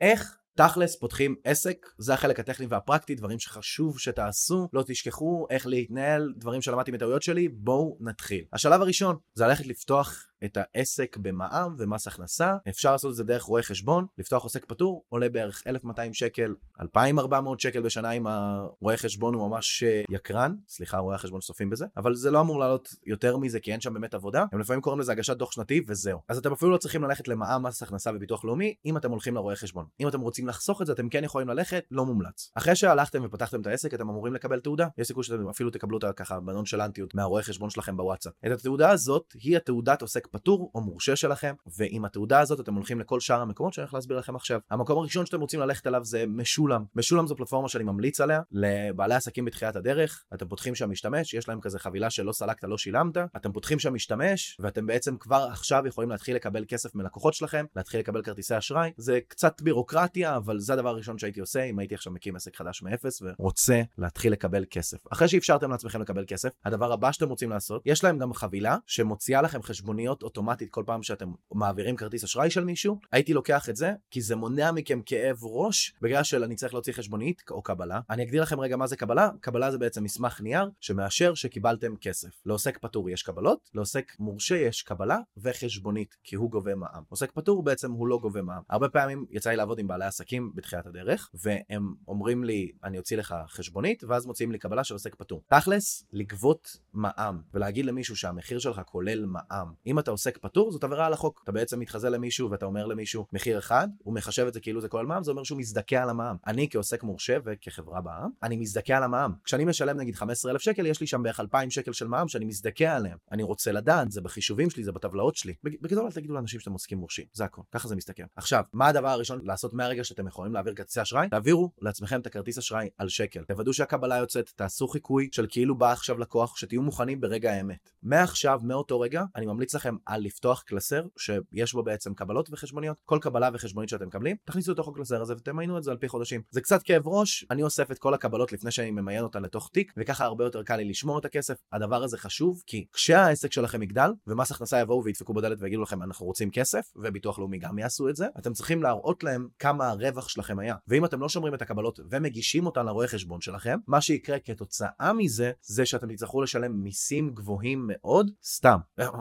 איך תכלס, פותחים עסק, זה החלק הטכני והפרקטי, דברים שחשוב שתעשו, לא תשכחו איך להתנהל, דברים שלמדתי מטעויות שלי, בואו נתחיל. השלב הראשון זה ללכת לפתוח את העסק במע"מ ומס הכנסה. אפשר לעשות את זה דרך רואה חשבון, לפתוח עוסק פטור, עולה בערך 1,200 שקל, 2,400 שקל בשנה אם הרואה חשבון הוא ממש אה, יקרן, סליחה רואי החשבון שצופים בזה, אבל זה לא אמור לעלות יותר מזה כי אין שם באמת עבודה, הם לפעמים קוראים לזה הגשת דוח שנתי וזהו. אז אתם אפילו לא צריכים ללכת למע"מ, מס הכנסה וביטוח לאומי, אם אתם הולכים לרואה חשבון. אם אתם רוצים לחסוך את זה אתם כן יכולים ללכת, לא מומלץ. אחרי שהלכתם ופתחתם את העסק אתם אמורים לקבל תעודה, יש סיכוי שאתם אפילו תקבלו אותה ככה בנונשלנטיות מהרואה חשבון שלכם בוואטסאפ. את התעודה הזאת היא התעודת עוסק פטור או מורשה שלכם, ועם התעודה הזאת אתם הולכים לכל שאר המקומות שאני הולך להסביר לכם עכשיו. המקום הראשון שאתם רוצים ללכת אליו זה משולם. משולם זו פלטפורמה שאני ממליץ עליה לבעלי עסקים בתחילת הדרך. אתם פותחים שם משתמש, יש להם כזה חבילה שלא סלקת לא שילמת, אתם פותחים שם משתמש ואתם בעצם כבר עכשיו יכולים להתחיל לקבל כסף מלקוחות שלכם, להתחיל לקבל כרטיסי אשראי. זה קצת בירוקרטיה, אבל זה הדבר הראשון שהייתי עושה אם הייתי עכשיו מקים עסק חדש מאפס ורוצה להתחיל לקבל כסף. אחרי שאפשרתם לעצמכם לקבל כסף, הדבר הבא שאתם רוצים לעשות, יש להם גם חבילה שמוציאה לכם חשבוניות אוטומטית כל פעם שאתם מעבירים כרטיס אשראי של מישהו. הייתי לוקח את זה, כי זה מונע מכם כאב ראש, בגלל שאני צריך להוציא חשבונית או קבלה. אני אגדיר לכם רגע מה זה קבלה. קבלה זה בעצם מסמך נייר שמאשר שקיבלתם כסף. לעוסק פטור יש קבלות, לעוסק מורשה יש קבלה וחשבונית, כי הוא גובה מע"מ. עוסק פטור בעצם הוא לא גובה מע"מ. הרבה פעמים יצא לי לעבוד עם בעלי עסקים בתחילת הדרך, והם אומרים לי, אני אוציא לך חשבונית, ואז מוציאים לי קבלה של עוסק פטור. תכלס, לגבות מע"מ ולהגיד למישהו שהמחיר שלך כולל מע"מ. אם אתה עוסק פטור, זאת עבירה על החוק. אתה בעצם מתחזה למישהו ואתה אומר למישהו מחיר אחד, הוא מחשב את זה כאילו זה כולל מע"מ, זה אומר שהוא מזדכה על המע"מ. אני כעוסק מורשה וכחברה בע"מ, אני מזדכה על המע"מ. כשאני משלם נגיד 15,000 שקל, יש לי שם בערך 2,000 שקל של מע"מ שאני מזדכה עליהם. אני רוצה לדעת, זה בחישובים שלי, זה בטבלאות שלי. בגדול אל תגידו לאנשים שאתם עוסקים מורשים, זה הכל. ככה זה מסתכל. עכשיו, מה הדבר הראשון לעשות מהרגע שאתם יכולים להעביר כרטיסי אשראי? תעבירו לעצמכם את הכרטיס אשראי על שקל. תוודאו שהקבלה יוצאת, תעשו חיקוי של כאילו בא עכשיו לקוח, שתהיו מוכנים ברגע האמת. מעכשיו, מאותו רגע, אני ממליץ לכם על לפתוח קלסר שיש בו בעצם קבלות וחשבוניות. כל קבלה וחשבונית שאתם מקבלים, תכניסו לתוך הקלסר הזה ותמיינו את זה על פי חודשים. זה קצת כאב ראש, אני אוסף את כל הקבלות לפני שאני ממיין אותן לתוך תיק, וככה הרבה יותר קל לי לשמור את הכסף. הדבר הזה חשוב, כי כשהעסק שלכם יגדל, ומס הכנסה יבואו וידפקו בדלת ויגידו לכם אנחנו רוצים כסף, וביטוח לאומי גם יעשו את זה, אתם צריכים להראות להם כמה הרווח שלכם היה. ואם אתם לא שומרים את הקבלות ומגישים אותן לרואה חשבון שלכם, מה שיקרה כתוצאה מזה, זה שאתם תצטרכו לשלם מיסים גבוהים מאוד, סתם.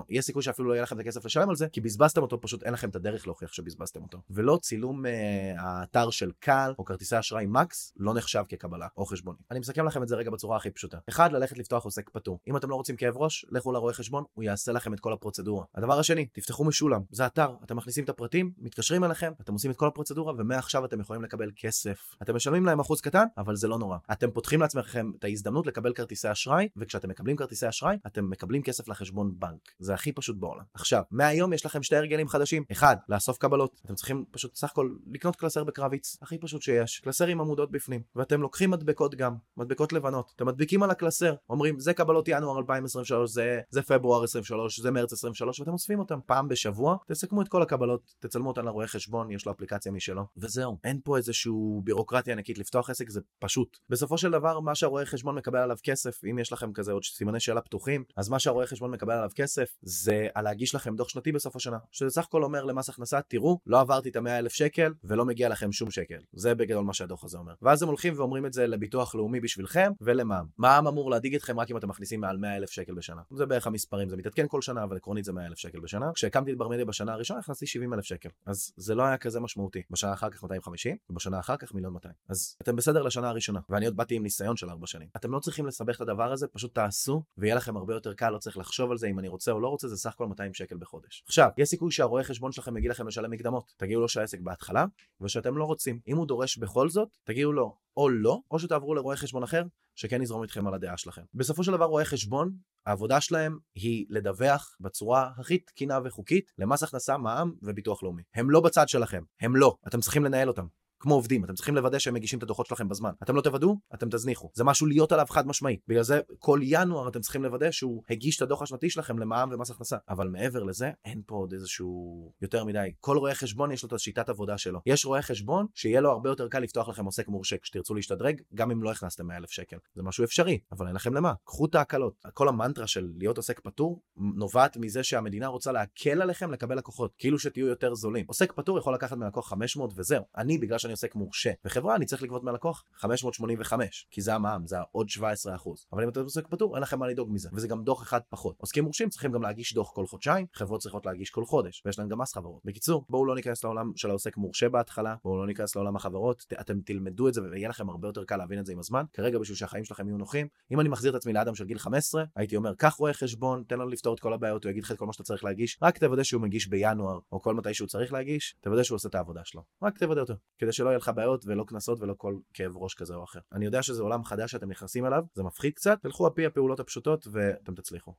יש סיכוי שאפילו לא יהיה לכם את הכסף לשלם על זה, כי בזבזתם אותו, פשוט אין לכם את הדרך להוכיח שבזבזתם אותו. ולא צילום uh, האתר של קל או כרטיסי אשראי מקס לא נחשב כקבלה או חשבונית. אני מסכם לכם את זה רגע בצורה הכי פשוטה. אחד, ללכת לפתוח עוסק פטור. אם אתם לא רוצים כאב ראש, לכו לרואה חשבון, הוא יעשה לכם את כל הפרוצדורה. הדבר השני, תפתחו משולם. זה אתר, אתם מכניסים את הפרטים, מתקשרים אליכם, אתם עושים את כל הפרוצדורה, ומעכשיו אתם יכולים לקבל כסף. אתם משלמים להם אחוז קטן, אבל זה לא נורא. אתם פותחים לעצמכם את ההזדמנות לקבל כרטיסי אשראי, וכשאתם מקבלים כרטיסי אשראי, אתם מקבלים כסף לחשבון בנק. זה הכי פשוט. עכשיו, מהיום יש לכם שתי הרגלים חדשים. אחד, לאסוף קבלות. אתם צריכים פשוט סך הכל לקנות קלסר בקרביץ, הכי פשוט שיש. קלסר עם עמודות בפנים. ואתם לוקחים מדבקות גם, מדבקות לבנות. אתם מדביקים על הקלסר, אומרים זה קבלות ינואר 2023, זה, זה פברואר 23, זה מרץ 23, ואתם אוספים אותם פעם בשבוע, תסכמו את כל הקבלות, תצלמו אותן לרואה חשבון, יש לו אפליקציה משלו, וזהו. אין פה איזשהו בירוקרטיה ענקית לפתוח עסק, זה פשוט. בסופו של דבר, מה שהרואה חשבון מקבל עליו כסף, זה על להגיש לכם דוח שנתי בסוף השנה. שזה סך הכל אומר למס הכנסה, תראו, לא עברתי את המאה אלף שקל, ולא מגיע לכם שום שקל. זה בגדול מה שהדוח הזה אומר. ואז הם הולכים ואומרים את זה לביטוח לאומי בשבילכם, ולמע"מ. מע"מ אמור להדאיג אתכם רק אם אתם מכניסים מעל 100 אלף שקל בשנה. זה בערך המספרים, זה מתעדכן כל שנה, אבל עקרונית זה 100 אלף שקל בשנה. כשהקמתי את ברמדיה בשנה הראשונה, הכנסתי 70 אלף שקל. אז זה לא היה כזה משמעותי. בשנה אחר כך 250, ובשנה אחר כך מיליון 200. אז אתם בסדר לשנה הראשונה, ואני עוד באתי עם ניסיון של 4 שנים. אתם לא צריכים לסבך את הדבר הזה, פשוט תעשו, ויהיה לכם הרבה יותר קל, לא צריך לחשוב על זה אם אני רוצה או לא רוצה, זה סך הכל 200 שקל בחודש. עכשיו, יש סיכוי שהרואה חשבון שלכם יגיד לכם לשלם מקדמות. תגידו לו שהעסק בהתחלה, ושאתם לא רוצים. אם הוא דורש בכל זאת, תגידו לו או לא, או שתעברו לרואה חשבון אחר, שכן יזרום איתכם על הדעה שלכם. בסופו של דבר רואי חשבון, העבודה שלהם היא לדווח בצורה הכי תקינה וחוקית למס הכנסה, מע"מ וביטוח לאומי. הם לא בצד שלכם, הם לא, אתם צריכים לנהל אותם. כמו עובדים, אתם צריכים לוודא שהם מגישים את הדוחות שלכם בזמן. אתם לא תוודאו, אתם תזניחו. זה משהו להיות עליו חד משמעי. בגלל זה כל ינואר אתם צריכים לוודא שהוא הגיש את הדוח השנתי שלכם למע"מ ומס הכנסה. אבל מעבר לזה, אין פה עוד איזשהו יותר מדי. כל רואה חשבון יש לו את השיטת עבודה שלו. יש רואה חשבון שיהיה לו הרבה יותר קל לפתוח לכם עוסק מורשה כשתרצו להשתדרג, גם אם לא הכנסתם 100,000 שקל. זה משהו אפשרי, אבל אין לכם למה. קחו את ההקלות. כל המנטרה של להיות עוסק פטור נובעת מזה שהמדינה רוצה להקל עליכם לקבל לקוחות, כאילו שתהיו יותר זולים. עוסק פטור יכול לקחת מהלקוח 500 וזהו. אני, בגלל שאני עוסק מורשה בחברה, אני צריך לגבות מהלקוח 585, כי זה המע"מ, זה עוד 17%. אבל אם אתה עוסק פטור, אין לכם מה לדאוג מזה, וזה גם דוח אחד פחות. עוסקים מורשים צריכים גם להגיש דוח כל חודשיים, חברות צריכות להגיש כל חודש, ויש להם גם מס חברות. בקיצור, בואו לא ניכנס לעולם של העוסק מורשה בהתחלה, בואו לא ניכנס לעולם החברות, אתם תלמדו את זה ויהיה לכם הרבה יותר קל להבין את זה עם הזמן. כרגע בשביל שהחיים שלכם יהיו נוחים, אם אני מחזיר את עצמי לאדם של גיל 15, הייתי אומר, קח רואה חשבון, תן לו לפתור את כל הבעיות, הוא יגיד לך את כל מה שאתה צריך להגיש, רק תוודא שהוא מגיש בינואר, או כל מתי שהוא צריך להגיש, תוודא שהוא עושה את העבודה שלו. רק תוודא אותו, כדי שלא יהיה לך בעיות ולא קנסות ולא כל כאב ראש כזה או אחר. אני יודע שזה עולם חדש שאתם נכנסים אליו, זה מפחיד קצת, תלכו על פי הפעולות הפשוטות ואתם תצליחו.